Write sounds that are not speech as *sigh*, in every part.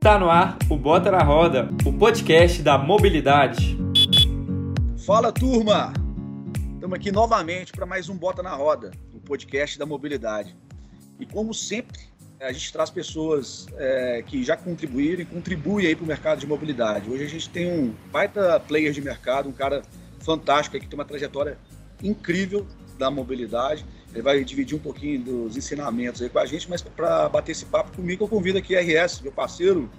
Tá no ar o Bota na Roda, o podcast da mobilidade. Fala turma! Estamos aqui novamente para mais um Bota na Roda, o podcast da mobilidade. E como sempre, a gente traz pessoas é, que já contribuíram e contribuem aí para o mercado de mobilidade. Hoje a gente tem um baita player de mercado, um cara fantástico que tem uma trajetória incrível da mobilidade. Ele vai dividir um pouquinho dos ensinamentos aí com a gente, mas para bater esse papo comigo, eu convido aqui a RS, meu parceiro.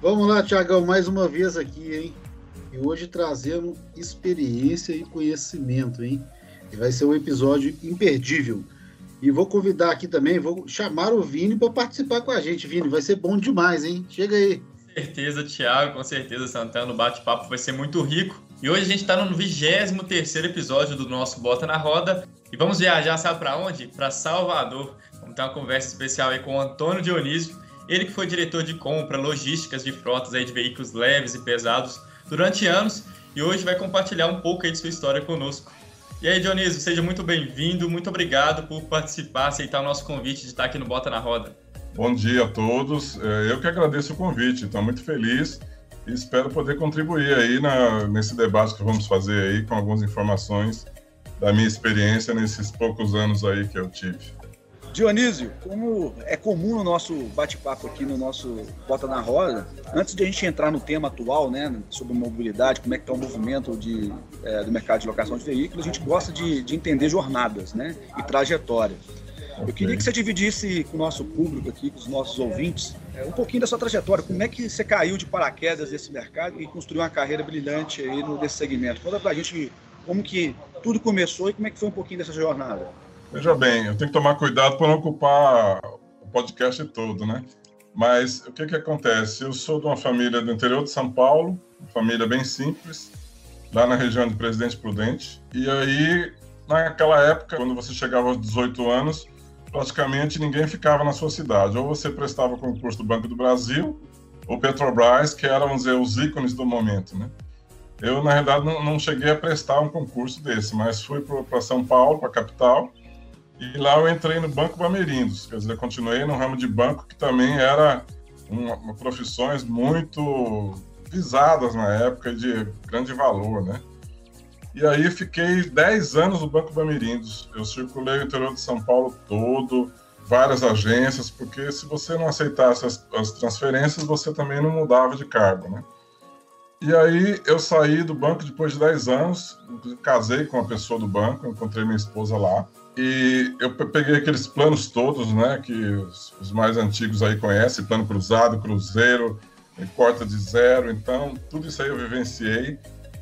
Vamos lá, Tiagão, mais uma vez aqui, hein? E hoje trazendo experiência e conhecimento, hein? E vai ser um episódio imperdível. E vou convidar aqui também, vou chamar o Vini para participar com a gente. Vini, vai ser bom demais, hein? Chega aí. Com certeza, Thiago, com certeza, Santana. O bate-papo vai ser muito rico. E hoje a gente está no 23 episódio do nosso Bota na Roda. E vamos viajar, sabe para onde? Para Salvador. Vamos ter uma conversa especial aí com o Antônio Dionísio. Ele que foi diretor de compra, logísticas de frotas aí de veículos leves e pesados durante anos. E hoje vai compartilhar um pouco aí de sua história conosco. E aí, Dionísio, seja muito bem-vindo. Muito obrigado por participar, aceitar o nosso convite de estar aqui no Bota na Roda. Bom dia a todos. É, eu que agradeço o convite. Estou muito feliz e espero poder contribuir aí na, nesse debate que vamos fazer aí com algumas informações da minha experiência nesses poucos anos aí que eu tive. Dionísio, como é comum no nosso bate-papo aqui no nosso Bota na Roda, antes de a gente entrar no tema atual, né, sobre mobilidade, como é que está o movimento de, é, do mercado de locação de veículos, a gente gosta de, de entender jornadas, né, e trajetória. Eu queria que você dividisse com o nosso público aqui, com os nossos ouvintes, é, um pouquinho da sua trajetória. Como é que você caiu de paraquedas desse mercado e construiu uma carreira brilhante aí no, desse segmento? Conta pra gente como que tudo começou e como é que foi um pouquinho dessa jornada. Veja bem, eu tenho que tomar cuidado para não ocupar o podcast todo, né? Mas o que que acontece? Eu sou de uma família do interior de São Paulo, uma família bem simples, lá na região de Presidente Prudente. E aí, naquela época, quando você chegava aos 18 anos, praticamente ninguém ficava na sua cidade. Ou você prestava concurso do Banco do Brasil, ou Petrobras, que eram, dizer, os ícones do momento, né? Eu, na realidade, não, não cheguei a prestar um concurso desse, mas fui para São Paulo, para a capital, e lá eu entrei no Banco Bamerindos, quer dizer, continuei no ramo de banco, que também era uma, uma profissões muito visadas na época de grande valor, né? E aí fiquei 10 anos no Banco Bamirindos. Eu circulei o interior de São Paulo todo, várias agências, porque se você não aceitasse as, as transferências, você também não mudava de cargo, né? E aí eu saí do banco depois de 10 anos, casei com uma pessoa do banco, encontrei minha esposa lá. E eu peguei aqueles planos todos, né, que os, os mais antigos aí conhecem, plano cruzado, cruzeiro, corta de zero, então tudo isso aí eu vivenciei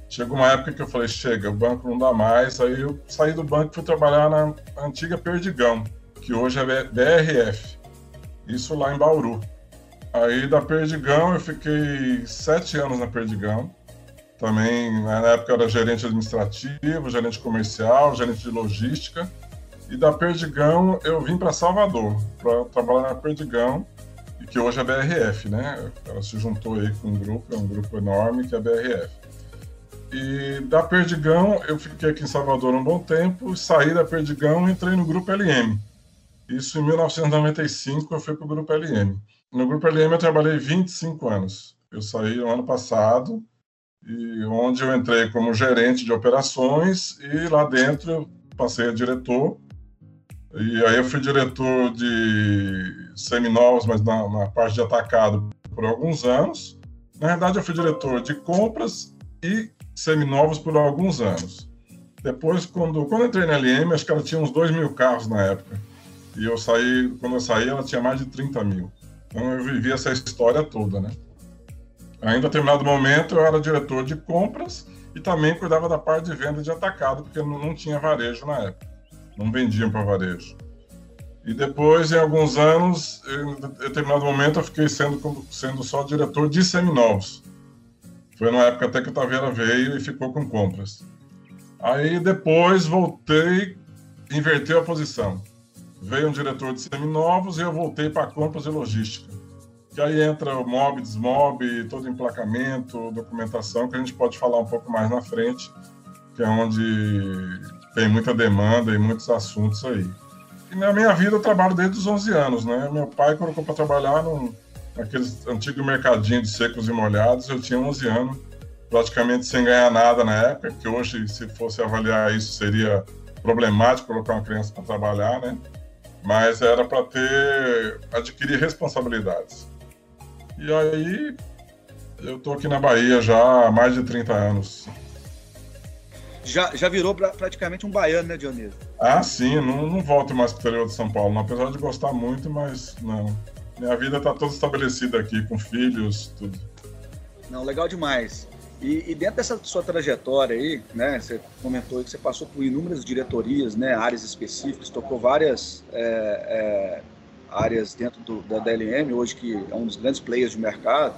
Chegou uma época que eu falei, chega, o banco não dá mais. Aí eu saí do banco e fui trabalhar na antiga Perdigão, que hoje é BRF. Isso lá em Bauru. Aí da Perdigão eu fiquei sete anos na Perdigão. Também na época eu era gerente administrativo, gerente comercial, gerente de logística. E da Perdigão eu vim para Salvador para trabalhar na Perdigão, que hoje é BRF, né? Ela se juntou aí com um grupo, é um grupo enorme que é a BRF. E da Perdigão, eu fiquei aqui em Salvador um bom tempo, saí da Perdigão e entrei no Grupo LM. Isso em 1995 eu fui para o Grupo LM. No Grupo LM eu trabalhei 25 anos. Eu saí no ano passado, e onde eu entrei como gerente de operações e lá dentro eu passei a diretor. E aí eu fui diretor de seminovos, mas na, na parte de atacado por alguns anos. Na verdade eu fui diretor de compras e seminovos por alguns anos. Depois, quando, quando eu entrei na LM, acho que ela tinha uns 2 mil carros na época. E eu saí, quando eu saí, ela tinha mais de 30 mil. Então eu vivi essa história toda, né? Ainda em determinado momento, eu era diretor de compras e também cuidava da parte de venda de atacado, porque não, não tinha varejo na época. Não vendiam para varejo. E depois, em alguns anos, em determinado momento, eu fiquei sendo, sendo só diretor de seminovos. Foi na época até que o Taveira veio e ficou com compras. Aí depois voltei, inverteu a posição. Veio um diretor de seminovos e eu voltei para compras e logística. Que aí entra o MOB, DESMOB, todo emplacamento, documentação, que a gente pode falar um pouco mais na frente, que é onde tem muita demanda e muitos assuntos aí. e na minha vida eu trabalho desde os 11 anos, né? Meu pai colocou para trabalhar num, naqueles antigos mercadinhos de secos e molhados, eu tinha 11 anos, praticamente sem ganhar nada na época, que hoje, se fosse avaliar isso, seria problemático colocar uma criança para trabalhar, né? Mas era para ter, adquirir responsabilidades. E aí, eu tô aqui na Bahia já há mais de 30 anos. Já, já virou pra, praticamente um baiano, né, Dionísio? Ah, sim, não, não volto mais para o interior de São Paulo, não, apesar de gostar muito, mas não. Minha vida está toda estabelecida aqui, com filhos, tudo. Não, legal demais. E, e, dentro dessa sua trajetória aí, né, você comentou que você passou por inúmeras diretorias, né, áreas específicas, tocou várias é, é, áreas dentro do, da DLM, hoje que é um dos grandes players de mercado.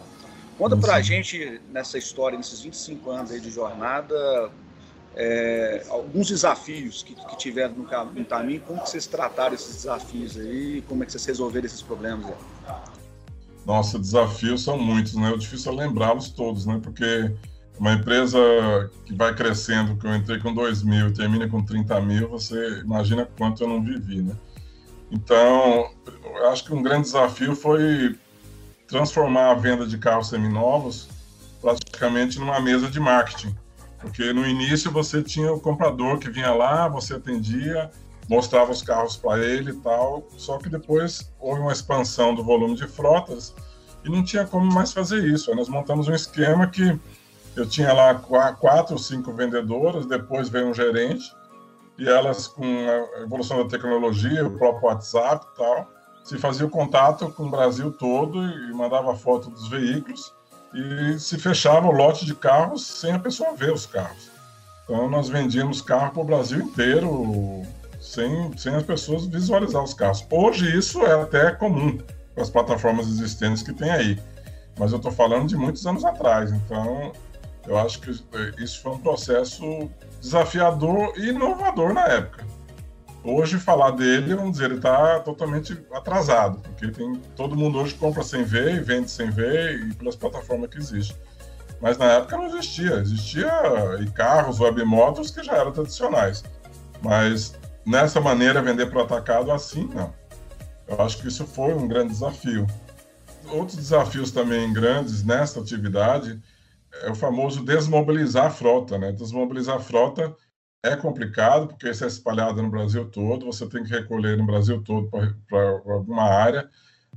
Conta para a gente, nessa história, nesses 25 anos aí de jornada, é, alguns desafios que, que tiveram no, no, caminho, como que vocês trataram esses desafios aí, como é que vocês resolveram esses problemas aí? Nossa, desafios são muitos, né? O difícil é lembrá-los todos, né? Porque uma empresa que vai crescendo, que eu entrei com 2 mil e termina com 30 mil, você imagina quanto eu não vivi, né? Então, acho que um grande desafio foi transformar a venda de carros seminovos praticamente numa mesa de marketing porque no início você tinha o comprador que vinha lá, você atendia, mostrava os carros para ele e tal, só que depois houve uma expansão do volume de frotas e não tinha como mais fazer isso. Aí nós montamos um esquema que eu tinha lá quatro ou cinco vendedoras, depois veio um gerente, e elas, com a evolução da tecnologia, o próprio WhatsApp e tal, se fazia o contato com o Brasil todo e mandava foto dos veículos e se fechava o lote de carros sem a pessoa ver os carros. Então nós vendíamos carro para o Brasil inteiro sem, sem as pessoas visualizar os carros. Hoje isso é até comum com as plataformas existentes que tem aí, mas eu estou falando de muitos anos atrás. Então eu acho que isso foi um processo desafiador e inovador na época. Hoje, falar dele, vamos dizer, ele está totalmente atrasado, porque tem, todo mundo hoje compra sem ver e vende sem ver e pelas plataformas que existem. Mas na época não existia. Existia e carros, webmotos que já eram tradicionais. Mas nessa maneira, vender para atacado assim, não. Eu acho que isso foi um grande desafio. Outros desafios também grandes nessa atividade é o famoso desmobilizar a frota, né? Desmobilizar a frota é complicado, porque isso é espalhado no Brasil todo, você tem que recolher no Brasil todo para alguma área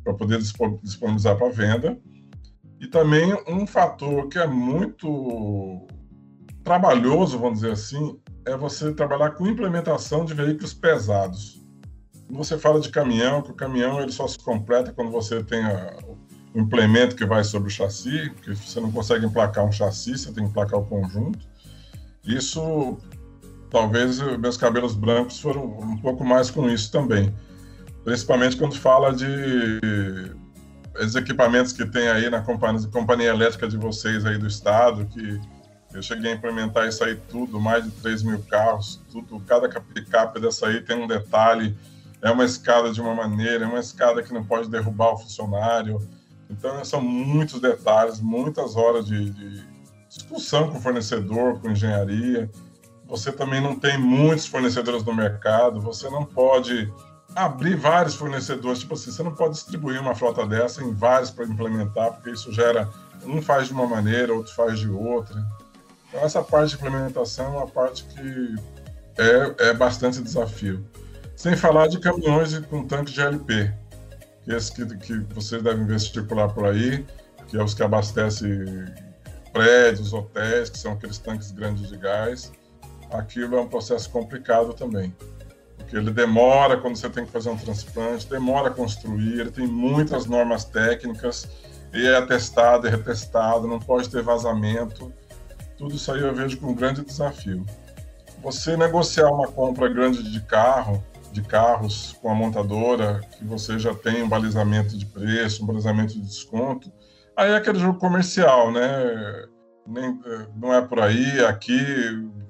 para poder disponibilizar para venda. E também um fator que é muito trabalhoso, vamos dizer assim, é você trabalhar com implementação de veículos pesados. Quando você fala de caminhão, que o caminhão ele só se completa quando você tem a, o implemento que vai sobre o chassi, porque você não consegue emplacar um chassi, você tem que emplacar o conjunto. Isso talvez meus cabelos brancos foram um pouco mais com isso também. Principalmente quando fala de os equipamentos que tem aí na companhia, companhia elétrica de vocês aí do estado, que eu cheguei a implementar isso aí tudo, mais de 3 mil carros, tudo, cada picape dessa aí tem um detalhe, é uma escada de uma maneira, é uma escada que não pode derrubar o funcionário. Então, são muitos detalhes, muitas horas de, de discussão com o fornecedor, com engenharia você também não tem muitos fornecedores no mercado, você não pode abrir vários fornecedores, tipo assim, você não pode distribuir uma frota dessa em vários para implementar, porque isso gera, um faz de uma maneira, outro faz de outra. Então essa parte de implementação é uma parte que é, é bastante desafio. Sem falar de caminhões com tanque de LP, que, esse que, que vocês devem ver circular por aí, que é os que abastecem prédios, hotéis, que são aqueles tanques grandes de gás aquilo é um processo complicado também. Porque ele demora quando você tem que fazer um transplante, demora a construir, ele tem muitas normas técnicas, e é atestado, é retestado, não pode ter vazamento. Tudo isso aí eu vejo como um grande desafio. Você negociar uma compra grande de carro, de carros com a montadora, que você já tem um balizamento de preço, um balizamento de desconto, aí é aquele jogo comercial, né? Nem, não é por aí. Aqui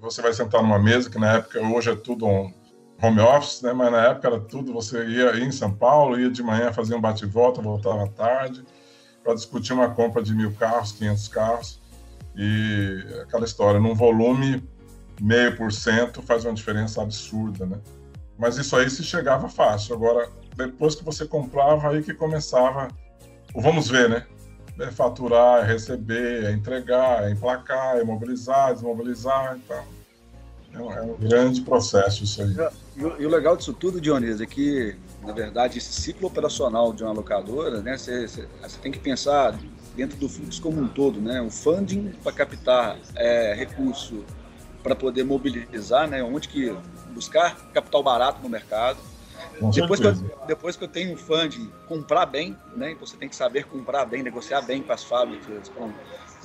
você vai sentar numa mesa, que na época, hoje é tudo um home office, né? mas na época era tudo, você ia em São Paulo, ia de manhã fazer um bate-volta, voltava à tarde, para discutir uma compra de mil carros, 500 carros, e aquela história, num volume meio por cento faz uma diferença absurda, né? Mas isso aí se chegava fácil. Agora, depois que você comprava, aí que começava vamos ver, né? É faturar, é receber, é entregar, é emplacar, é mobilizar, desmobilizar, então é um, é grande processo isso aí. E, e, o legal disso tudo, Dionísio, é que, na verdade, esse ciclo operacional de uma locadora, né, você tem que pensar dentro do fluxo como um todo, né? O funding para captar é, recurso para poder mobilizar, né? Onde que buscar capital barato no mercado. depois que, eu, depois que eu tenho funding, comprar bem, né? Então você tem que saber comprar bem, negociar bem com as fábricas, com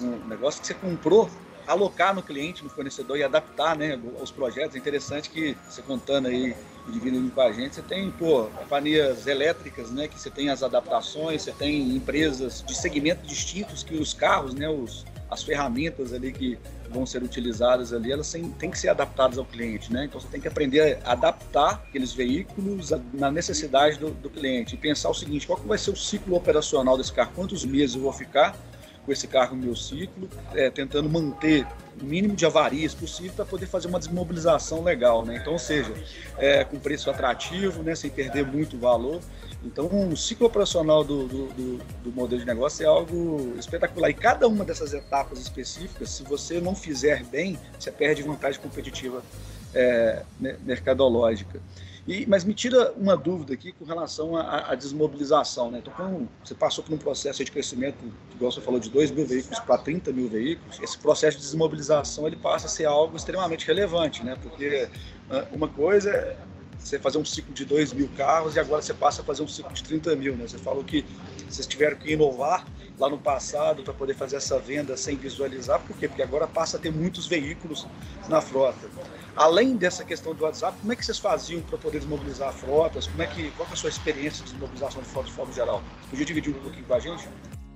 um negócio que você comprou alocar no cliente, no fornecedor e adaptar né, aos projetos. É interessante que você contando aí e dividindo com a gente, você tem pô, companhias elétricas, né, que você tem as adaptações, você tem empresas de segmentos distintos que os carros, né, os, as ferramentas ali que vão ser utilizadas ali, elas têm, têm que ser adaptadas ao cliente, né? Então você tem que aprender a adaptar aqueles veículos na necessidade do, do cliente e pensar o seguinte: qual que vai ser o ciclo operacional desse carro? Quantos meses eu vou ficar? Com esse carro no meu ciclo, é, tentando manter o mínimo de avarias possível para poder fazer uma desmobilização legal, né? Então, ou seja, é, com preço atrativo, né, sem perder muito valor. Então, o ciclo operacional do, do, do, do, modelo de negócio é algo espetacular. E cada uma dessas etapas específicas, se você não fizer bem, você perde vantagem competitiva é, mercadológica. E, mas me tira uma dúvida aqui com relação à, à desmobilização. Né? Então, quando você passou por um processo de crescimento, igual você falou, de 2 mil veículos para 30 mil veículos, esse processo de desmobilização ele passa a ser algo extremamente relevante, né? porque ah, uma coisa é você fazer um ciclo de 2 mil carros e agora você passa a fazer um ciclo de 30 mil. Né? Você falou que vocês tiveram que inovar lá no passado para poder fazer essa venda sem visualizar, por quê? Porque agora passa a ter muitos veículos na frota. Além dessa questão do WhatsApp, como é que vocês faziam para poder desmobilizar frotas? Como é que, qual é a sua experiência de desmobilização de frotas de forma geral? Podia dividir um pouquinho com a gente?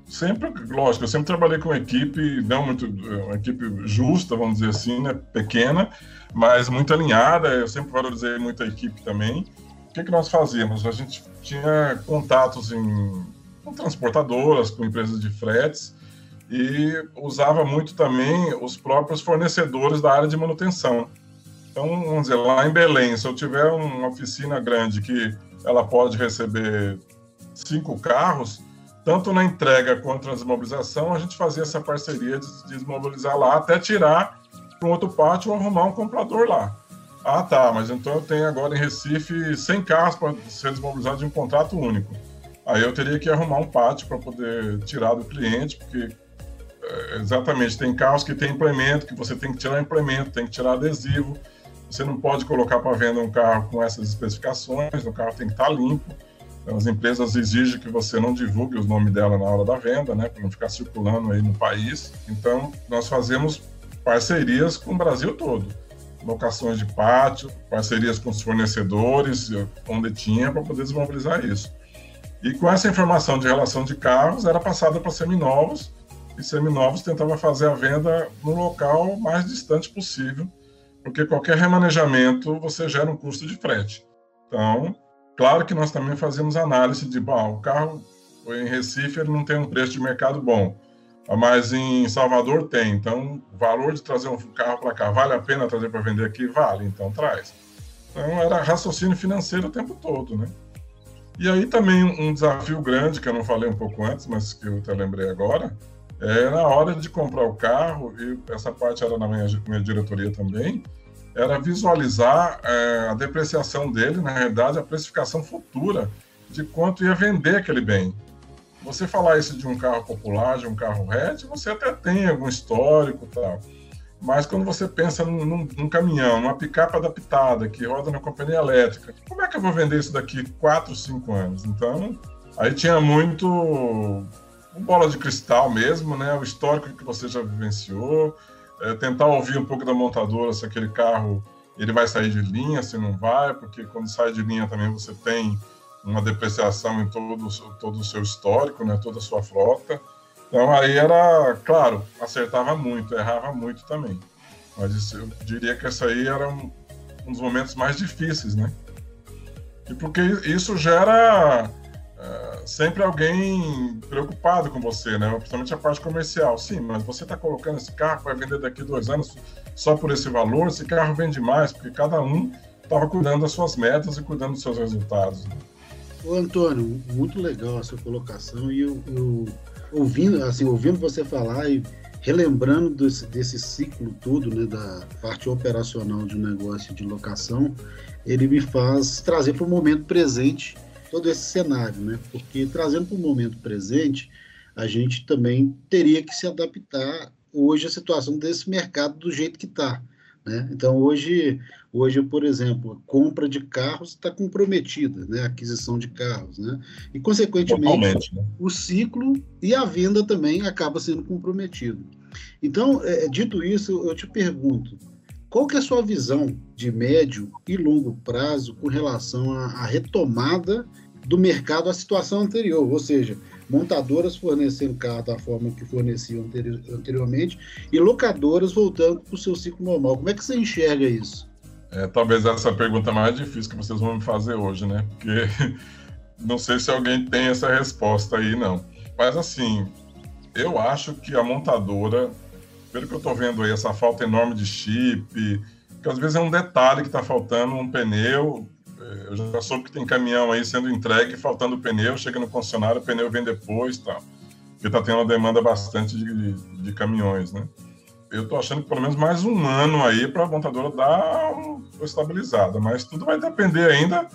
Sempre, lógico, eu sempre trabalhei com uma equipe, não muito, uma equipe justa, vamos dizer assim, né, pequena, mas muito alinhada, eu sempre valorizei muito a equipe também. O que, que nós fazíamos? A gente tinha contatos em, com transportadoras, com empresas de fretes, e usava muito também os próprios fornecedores da área de manutenção. Então, vamos dizer, lá em Belém, se eu tiver uma oficina grande que ela pode receber cinco carros, tanto na entrega quanto na desmobilização, a gente fazia essa parceria de desmobilizar lá até tirar para um outro pátio ou arrumar um comprador lá. Ah, tá, mas então eu tenho agora em Recife 100 carros para ser desmobilizado de um contrato único. Aí eu teria que arrumar um pátio para poder tirar do cliente, porque é, exatamente tem carros que tem implemento, que você tem que tirar implemento, tem que tirar adesivo. Você não pode colocar para venda um carro com essas especificações, o carro tem que estar tá limpo. Então, as empresas exigem que você não divulgue os nomes dela na hora da venda, né, para não ficar circulando aí no país. Então, nós fazemos parcerias com o Brasil todo. Locações de pátio, parcerias com os fornecedores, onde tinha, para poder desmobilizar isso. E com essa informação de relação de carros, era passada para seminovos, e seminovos tentava fazer a venda no local mais distante possível, porque qualquer remanejamento você gera um custo de frete. Então, claro que nós também fazemos análise de, bom, o carro em Recife ele não tem um preço de mercado bom, mas em Salvador tem. Então, o valor de trazer um carro para cá vale a pena trazer para vender aqui? Vale, então traz. Então, era raciocínio financeiro o tempo todo, né? E aí também um desafio grande, que eu não falei um pouco antes, mas que eu até lembrei agora, é, na hora de comprar o carro, e essa parte era na minha, minha diretoria também, era visualizar é, a depreciação dele, na realidade, a precificação futura de quanto ia vender aquele bem. Você falar isso de um carro popular, de um carro hatch, você até tem algum histórico tal. Mas quando você pensa num, num, num, caminhão, numa picape adaptada que roda na companhia elétrica, como é que eu vou vender isso daqui 4, 5 anos? Então, aí tinha muito bola de cristal mesmo, né? O histórico que você já vivenciou, é, tentar ouvir um pouco da montadora se aquele carro ele vai sair de linha, se não vai, porque quando sai de linha também você tem uma depreciação em todo, todo o seu histórico, né? Toda a sua frota. Então aí era, claro, acertava muito, errava muito também. Mas isso, eu diria que essa aí era um, um dos momentos mais difíceis, né? E porque isso gera é, sempre alguém preocupado com você, né? Principalmente a parte comercial. Sim, mas você está colocando esse carro para vender daqui dois anos só por esse valor. Esse carro vende mais, porque cada um estava cuidando das suas metas e cuidando dos seus resultados. Né? Ô, Antônio, muito legal a sua colocação e eu, eu, ouvindo, assim, ouvindo você falar e relembrando desse, desse ciclo todo, né, da parte operacional de um negócio de locação, ele me faz trazer para o momento presente todo esse cenário, né? Porque trazendo para o momento presente, a gente também teria que se adaptar hoje à situação desse mercado do jeito que está. Né? Então, hoje, hoje, por exemplo, a compra de carros está comprometida, né? a aquisição de carros. Né? E, consequentemente, né? o ciclo e a venda também acaba sendo comprometido. Então, é, dito isso, eu te pergunto, qual que é a sua visão de médio e longo prazo com relação à, à retomada do mercado à situação anterior? Ou seja, montadoras fornecendo carro da forma que forneciam anteriormente e locadoras voltando para o seu ciclo normal. Como é que você enxerga isso? É, talvez essa pergunta mais difícil que vocês vão me fazer hoje, né? Porque *laughs* não sei se alguém tem essa resposta aí, não. Mas assim, eu acho que a montadora, pelo que eu estou vendo aí, essa falta enorme de chip, que às vezes é um detalhe que está faltando um pneu, eu já soube que tem caminhão aí sendo entregue, faltando pneu, chega no concessionário, o pneu vem depois e tal. Porque está tendo uma demanda bastante de, de caminhões, né? Eu estou achando que pelo menos mais um ano aí para a montadora dar uma estabilizada, mas tudo vai depender ainda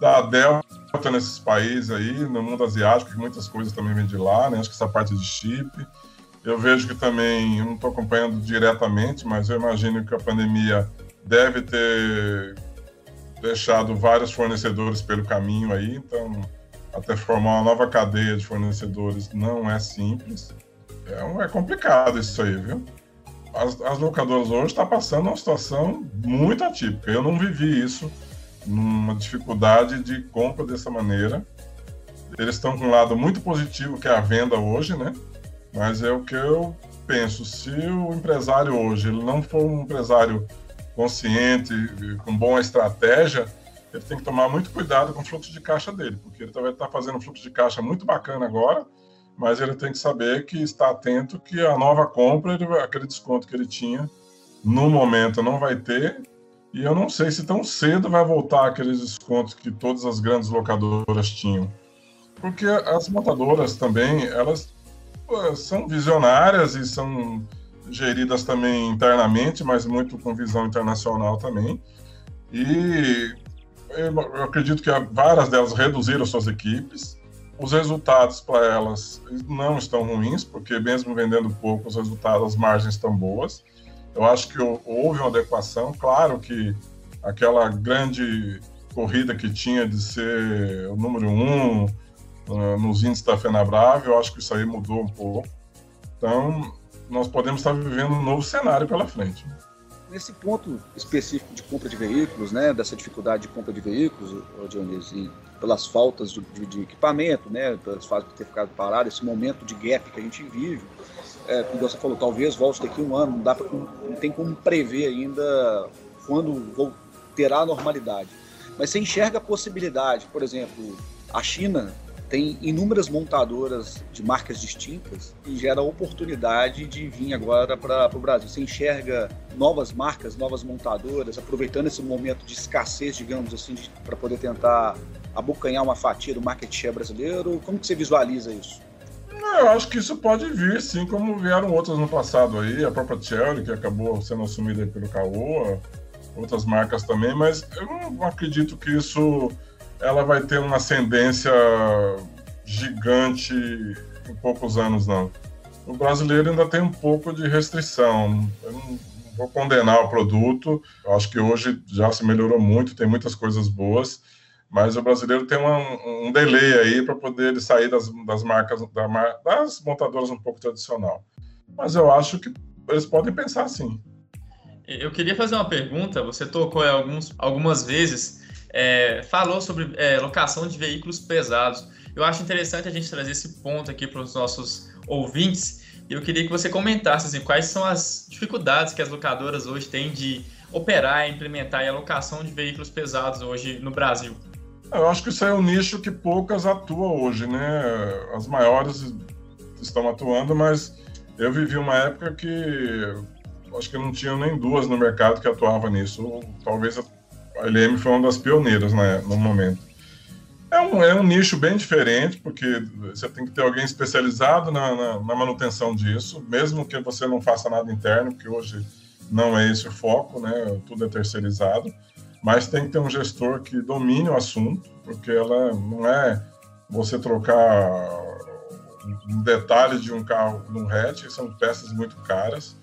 da Delta nesses países aí, no mundo asiático, que muitas coisas também vêm de lá, né? Acho que essa parte de chip. Eu vejo que também, eu não estou acompanhando diretamente, mas eu imagino que a pandemia deve ter deixado vários fornecedores pelo caminho aí, então até formar uma nova cadeia de fornecedores não é simples. É, é complicado isso aí, viu? As, as locadoras hoje estão tá passando uma situação muito atípica. Eu não vivi isso numa dificuldade de compra dessa maneira. Eles estão com um lado muito positivo, que é a venda hoje, né? Mas é o que eu penso. Se o empresário hoje ele não for um empresário consciente, com boa estratégia, ele tem que tomar muito cuidado com o fluxo de caixa dele, porque ele vai estar fazendo um fluxo de caixa muito bacana agora, mas ele tem que saber que está atento que a nova compra, ele, aquele desconto que ele tinha, no momento não vai ter, e eu não sei se tão cedo vai voltar aqueles descontos que todas as grandes locadoras tinham. Porque as montadoras também, elas são visionárias e são geridas também internamente, mas muito com visão internacional também. E eu acredito que várias delas reduziram suas equipes. Os resultados para elas não estão ruins, porque mesmo vendendo pouco, os resultados, as margens estão boas. Eu acho que houve uma adequação. Claro que aquela grande corrida que tinha de ser o número um uh, nos índices da FenaBrave, eu acho que isso aí mudou um pouco. Então, nós podemos estar vivendo um novo cenário pela frente. Nesse ponto específico de compra de veículos, né, dessa dificuldade de compra de veículos, Dionísio, pelas faltas de, de, de, equipamento, né, pelas fases de ter ficado parado, esse momento de gap que a gente vive, é, como você falou, talvez volte daqui a um ano, não, dá pra, não tem como prever ainda quando terá a normalidade. Mas você enxerga a possibilidade, por exemplo, a China tem inúmeras montadoras de marcas distintas e gera oportunidade de vir agora para o Brasil. Você enxerga novas marcas, novas montadoras, aproveitando esse momento de escassez, digamos assim, para poder tentar abocanhar uma fatia do market share brasileiro? Como que você visualiza isso? Eu acho que isso pode vir, sim, como vieram outras no passado aí, a própria Cherry, que acabou sendo assumida pelo Caoa, outras marcas também, mas eu não acredito que isso ela vai ter uma ascendência gigante em poucos anos, não. O brasileiro ainda tem um pouco de restrição. Eu não vou condenar o produto. Eu acho que hoje já se melhorou muito, tem muitas coisas boas, mas o brasileiro tem um, um delay aí para poder sair das, das marcas, da, das montadoras um pouco tradicional. Mas eu acho que eles podem pensar assim. Eu queria fazer uma pergunta. Você tocou alguns, algumas vezes é, falou sobre é, locação de veículos pesados. Eu acho interessante a gente trazer esse ponto aqui para os nossos ouvintes. E eu queria que você comentasse assim, quais são as dificuldades que as locadoras hoje têm de operar e implementar a locação de veículos pesados hoje no Brasil. Eu acho que isso é um nicho que poucas atuam hoje, né? As maiores estão atuando, mas eu vivi uma época que acho que não tinha nem duas no mercado que atuavam nisso. Talvez a LM foi uma das pioneiras né, no momento. É um, é um nicho bem diferente, porque você tem que ter alguém especializado na, na, na, manutenção disso, mesmo que você não faça nada interno, que hoje não é esse o foco, né? Tudo é terceirizado. Mas tem que ter um gestor que domine o assunto, porque ela não é você trocar um detalhe de um carro num hatch, são peças muito caras.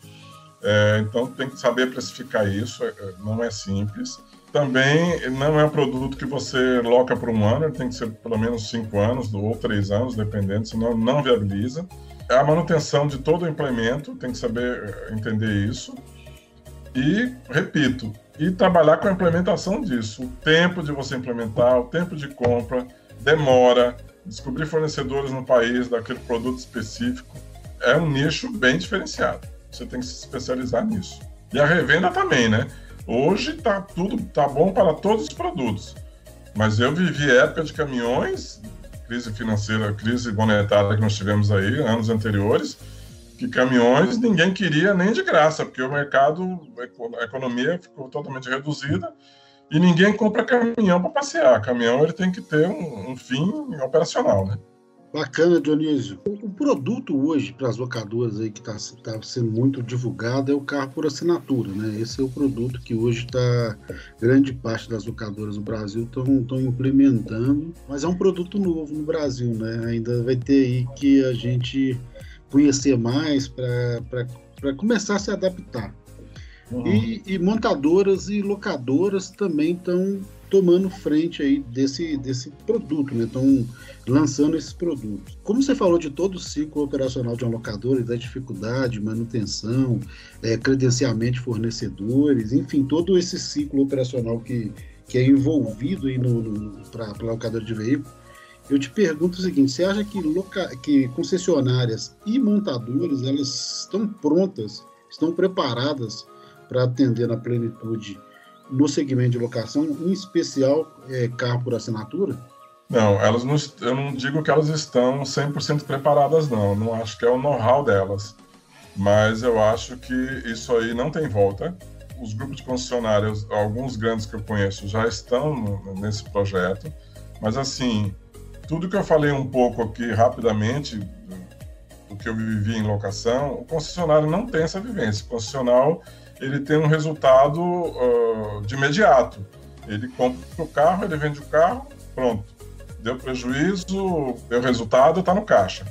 É, então tem que saber precificar isso, é, não é simples. Também não é um produto que você loca por um ano, tem que ser pelo menos cinco anos ou três anos, dependendo, senão não viabiliza. A manutenção de todo o implemento, tem que saber eh, entender isso. E, repito, e trabalhar com a implementação disso. O tempo de você implementar, o tempo de compra, demora, descobrir fornecedores no país daquele produto específico. É um nicho bem diferenciado. Você tem que se especializar nisso. E a revenda também, né? Hoje tá tudo tá bom para todos os produtos. Mas eu vivi época de caminhões, crise financeira, crise monetária que nós tivemos aí anos anteriores, que caminhões ninguém queria nem de graça, porque o mercado, a economia ficou totalmente reduzida e ninguém compra caminhão para passear. Caminhão ele tem que ter um, um fim operacional, né? Bacana, Dionísio. O produto hoje para as locadoras aí que está tá sendo muito divulgado é o carro por assinatura, né? Esse é o produto que hoje está grande parte das locadoras do Brasil estão implementando, mas é um produto novo no Brasil, né? Ainda vai ter aí que a gente conhecer mais para começar a se adaptar. Uhum. E, e, montadoras e locadoras também estão tomando frente aí desse, desse produto, né? Estão lançando esses produtos. Como você falou de todo o ciclo operacional de um locador e da dificuldade, manutenção, é, credenciamento de fornecedores, enfim, todo esse ciclo operacional que, que é envolvido aí no, no para locador de veículo, eu te pergunto o seguinte: você acha que, loca... que concessionárias e montadoras elas estão prontas, estão preparadas para atender na plenitude no segmento de locação, em especial é, carro por assinatura? Não, elas não, eu não digo que elas estão 100% preparadas, não. Não acho que é o know-how delas. Mas eu acho que isso aí não tem volta. Os grupos de concessionários, alguns grandes que eu conheço, já estão nesse projeto. Mas, assim, tudo que eu falei um pouco aqui rapidamente, do que eu vivi em locação, o concessionário não tem essa vivência. O concessionário ele tem um resultado uh, de imediato. Ele compra o carro, ele vende o carro, pronto. Deu prejuízo, deu resultado, está no caixa.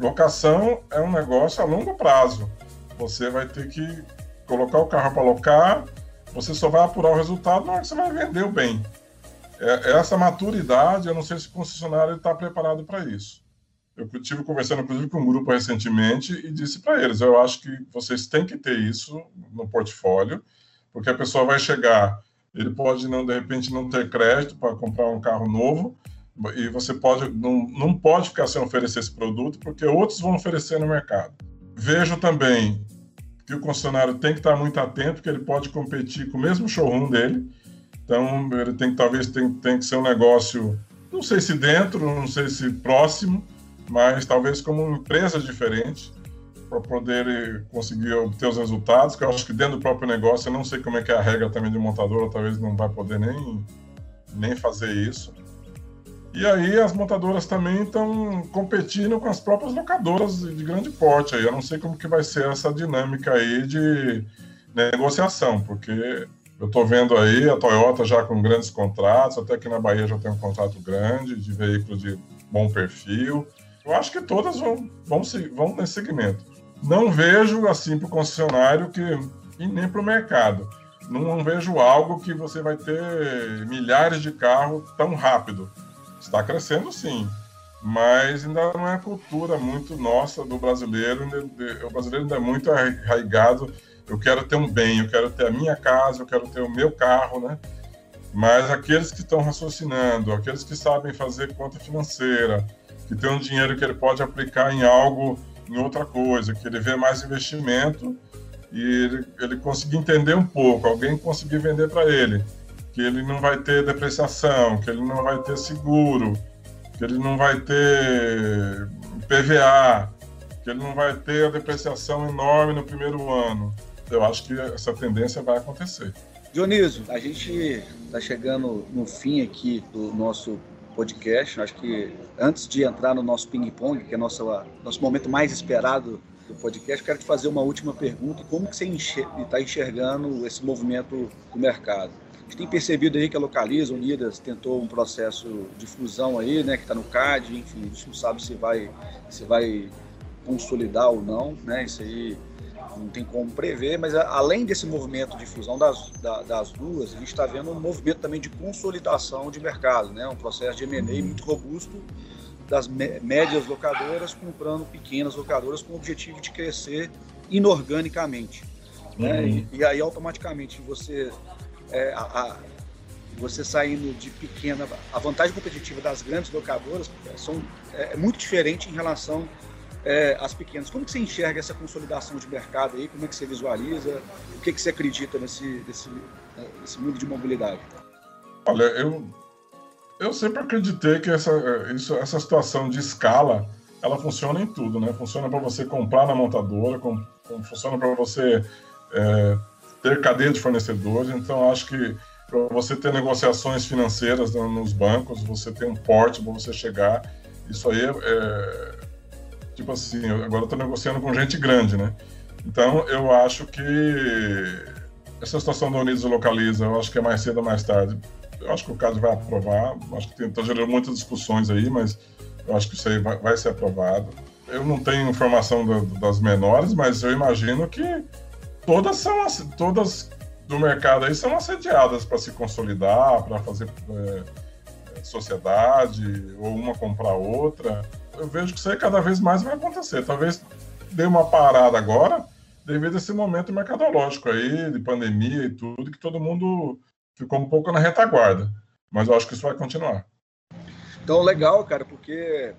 Locação é um negócio a longo prazo. Você vai ter que colocar o carro para locar, você só vai apurar o resultado na hora que você vai vender o bem. É, essa maturidade, eu não sei se o concessionário está preparado para isso. Eu tive conversando, inclusive, com um grupo recentemente e disse para eles: eu acho que vocês têm que ter isso no portfólio, porque a pessoa vai chegar, ele pode não, de repente, não ter crédito para comprar um carro novo, e você pode não, não pode ficar sem oferecer esse produto, porque outros vão oferecer no mercado. Vejo também que o concessionário tem que estar muito atento, que ele pode competir com o mesmo showroom dele, então ele tem talvez tem, tem que ser um negócio, não sei se dentro, não sei se próximo, mas talvez como uma empresa diferente para poder conseguir obter os resultados, que eu acho que dentro do próprio negócio, eu não sei como é que é a regra também de montadora, talvez não vai poder nem, nem fazer isso. E aí as montadoras também estão competindo com as próprias locadoras de grande porte aí. Eu não sei como que vai ser essa dinâmica aí de negociação, porque eu estou vendo aí a Toyota já com grandes contratos, até aqui na Bahia já tem um contrato grande de veículos de bom perfil. Eu acho que todas vão, vão, vão nesse segmento. Não vejo assim para o concessionário que, e nem para o mercado. Não vejo algo que você vai ter milhares de carros tão rápido. Está crescendo sim, mas ainda não é cultura muito nossa do brasileiro. O brasileiro ainda é muito arraigado. Eu quero ter um bem, eu quero ter a minha casa, eu quero ter o meu carro, né? Mas aqueles que estão raciocinando, aqueles que sabem fazer conta financeira, que tem um dinheiro que ele pode aplicar em algo, em outra coisa, que ele vê mais investimento e ele, ele conseguir entender um pouco, alguém conseguir vender para ele, que ele não vai ter depreciação, que ele não vai ter seguro, que ele não vai ter PVA, que ele não vai ter a depreciação enorme no primeiro ano. Eu acho que essa tendência vai acontecer. Dionísio, a gente está chegando no fim aqui do nosso podcast. Acho que antes de entrar no nosso ping-pong, que é nosso, nosso momento mais esperado do podcast, quero te fazer uma última pergunta. Como que você está enxergando esse movimento do mercado? A gente tem percebido aí que a Localiza, Unidas, tentou um processo de fusão aí, né, que está no CAD, enfim, a gente não sabe se vai, se vai consolidar ou não, né, isso aí não tem como prever, mas além desse movimento de fusão das, das duas, a gente está vendo um movimento também de consolidação de mercado, né? um processo de M&A muito robusto das médias locadoras comprando pequenas locadoras com o objetivo de crescer inorganicamente. Né? Uhum. E, e, aí automaticamente você é, a, a, você saindo de pequena a vantagem competitiva das grandes locadoras são é, é muito diferente em relação é, as pequenas. Como que você enxerga essa consolidação de mercado aí? Como é que você visualiza? O que, que você acredita nesse, nesse, nesse mundo de mobilidade? Olha, eu, eu sempre acreditei que essa, isso, essa situação de escala ela funciona em tudo, né? Funciona para você comprar na montadora, com, com, funciona para você é, ter cadeia de fornecedores. Então, acho que para você ter negociações financeiras nos bancos, você ter um porte para você chegar, isso aí é, é tipo assim, agora eu tô negociando com gente grande, né? Então, eu acho que essa situação da Unidos localiza, eu acho que é mais cedo ou mais tarde. Eu acho que o caso vai aprovar, acho que está gerando muitas discussões aí, mas eu acho que isso aí vai, vai ser aprovado. Eu não tenho informação do, das menores, mas eu imagino que todas são todas do mercado aí são assediadas para se consolidar, para fazer é, sociedade, ou uma comprar outra eu vejo que isso aí cada vez mais vai acontecer. Talvez dê uma parada agora, devido a esse momento mercadológico aí, de pandemia e tudo, que todo mundo ficou um pouco na retaguarda. Mas eu acho que isso vai continuar. Então, legal, cara, porque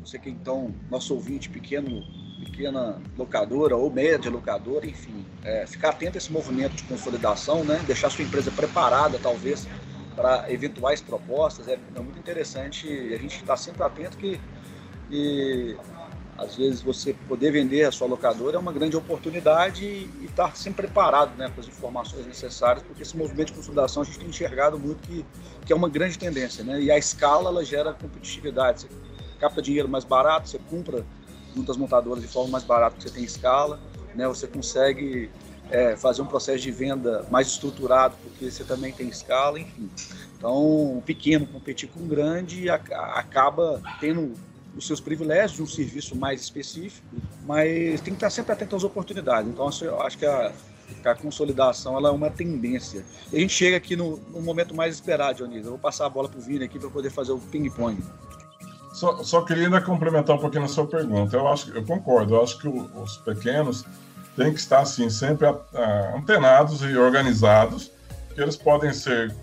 você que então, nosso ouvinte pequeno, pequena locadora ou média locadora, enfim, é, ficar atento a esse movimento de consolidação, né? Deixar sua empresa preparada, talvez, para eventuais propostas. É, é muito interessante a gente estar sempre atento que e às vezes você poder vender a sua locadora é uma grande oportunidade e estar sempre preparado né, com as informações necessárias, porque esse movimento de consolidação a gente tem enxergado muito que, que é uma grande tendência. Né? E a escala ela gera competitividade. Você capta dinheiro mais barato, você compra muitas montadoras de forma mais barata porque você tem escala, né? você consegue é, fazer um processo de venda mais estruturado porque você também tem escala, enfim. Então, o pequeno competir com o grande acaba tendo os seus privilégios, um serviço mais específico, mas tem que estar sempre atento às oportunidades. Então, eu acho que a, a consolidação ela é uma tendência. E a gente chega aqui no, no momento mais esperado, Dionísio. Eu vou passar a bola para o Vini aqui para poder fazer o ping-pong. Só, só, queria ainda complementar um pouquinho a sua pergunta. Eu acho, eu concordo. Eu acho que o, os pequenos têm que estar assim sempre a, a, antenados e organizados, que eles podem ser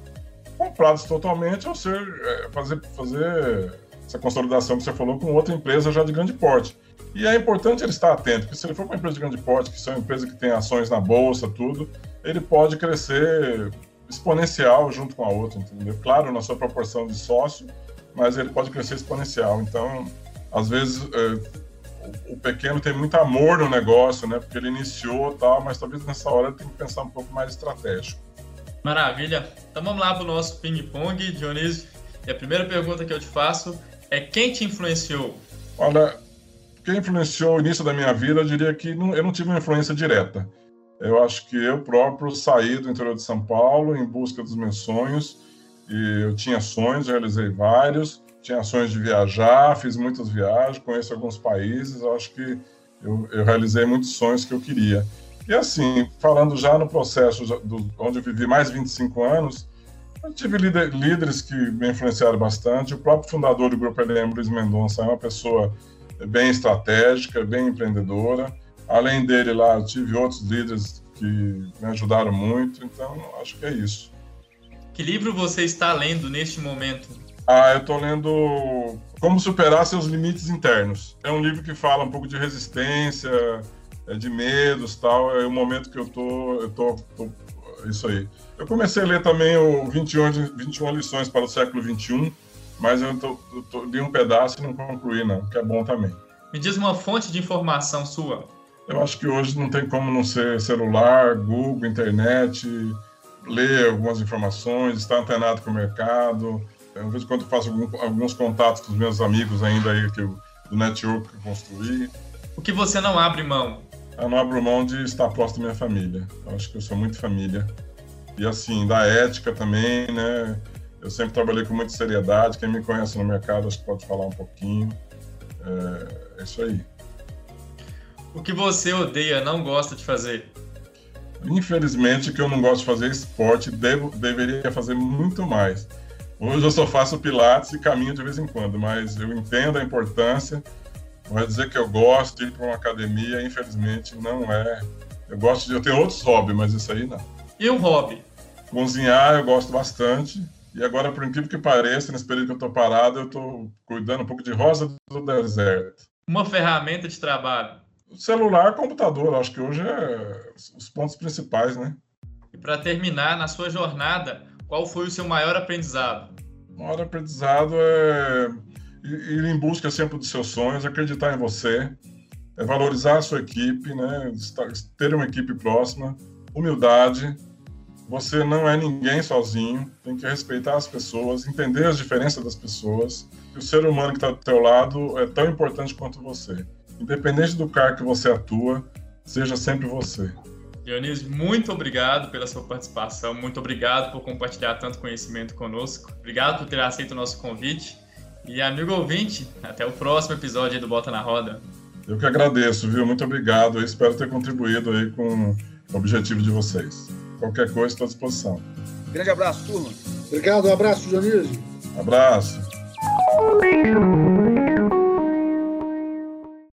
comprados totalmente ou ser é, fazer fazer essa consolidação que você falou com outra empresa já de grande porte. E é importante ele estar atento, porque se ele for uma empresa de grande porte, que são empresas que têm ações na bolsa, tudo, ele pode crescer exponencial junto com a outra, entendeu? Claro, na sua proporção de sócio, mas ele pode crescer exponencial. Então, às vezes, é, o pequeno tem muito amor no negócio, né? Porque ele iniciou tal, mas talvez nessa hora ele tem que pensar um pouco mais estratégico. Maravilha. Então vamos lá para o nosso ping-pong, Dionísio. E a primeira pergunta que eu te faço é quem te influenciou? Olha, quem influenciou o início da minha vida, eu diria que não, eu não tive uma influência direta. Eu acho que eu próprio saí do interior de São Paulo em busca dos meus sonhos. E eu tinha sonhos, realizei vários. Tinha sonhos de viajar, fiz muitas viagens, conheço alguns países. Eu acho que eu, eu realizei muitos sonhos que eu queria. E assim, falando já no processo do, onde eu vivi mais de 25 anos, eu tive líder, líderes que me influenciaram bastante. O próprio fundador do Grupo LM, Luiz Mendonça, é uma pessoa bem estratégica, bem empreendedora. Além dele lá, eu tive outros líderes que me ajudaram muito. Então, acho que é isso. Que livro você está lendo neste momento? Ah, eu estou lendo Como Superar Seus Limites Internos. É um livro que fala um pouco de resistência, é, de medos tal. É o momento que eu tô, eu tô, tô isso aí. Eu comecei a ler também o 21, 21 lições para o século 21, mas eu, tô, eu tô, li um pedaço e não concluí, não, que é bom também. Me diz uma fonte de informação sua. Eu acho que hoje não tem como não ser celular, Google, internet, ler algumas informações, estar antenado com o mercado. Eu, de vez em quando faço algum, alguns contatos com os meus amigos ainda aí que eu, do network que eu construí. O que você não abre mão? Eu não abro mão de estar próximo da minha família. Eu acho que eu sou muito família. E assim, da ética também, né? Eu sempre trabalhei com muita seriedade. Quem me conhece no mercado acho que pode falar um pouquinho. É, é isso aí. O que você odeia, não gosta de fazer? Infelizmente, que eu não gosto de fazer esporte, devo, deveria fazer muito mais. Hoje eu só faço pilates e caminho de vez em quando, mas eu entendo a importância. Vai dizer que eu gosto de ir para uma academia, infelizmente não é. Eu gosto de eu ter outros hobbies, mas isso aí não. E um hobby? Cozinhar eu gosto bastante. E agora, por incrível que pareça, nesse período que eu estou parado, eu estou cuidando um pouco de rosa do deserto. Uma ferramenta de trabalho? Celular, computador, acho que hoje é os pontos principais, né? E para terminar, na sua jornada, qual foi o seu maior aprendizado? O maior aprendizado é ir em busca sempre dos seus sonhos, acreditar em você, é valorizar a sua equipe, né? ter uma equipe próxima, humildade, você não é ninguém sozinho, tem que respeitar as pessoas, entender as diferenças das pessoas. E o ser humano que está do teu lado é tão importante quanto você. Independente do cargo que você atua, seja sempre você. Dionísio, muito obrigado pela sua participação, muito obrigado por compartilhar tanto conhecimento conosco, obrigado por ter aceito o nosso convite. E amigo ouvinte, até o próximo episódio do Bota na Roda. Eu que agradeço, viu? Muito obrigado. Eu espero ter contribuído aí com o objetivo de vocês. Qualquer coisa, estou à disposição. Grande abraço, turma. Obrigado, um abraço, Dionísio. Abraço.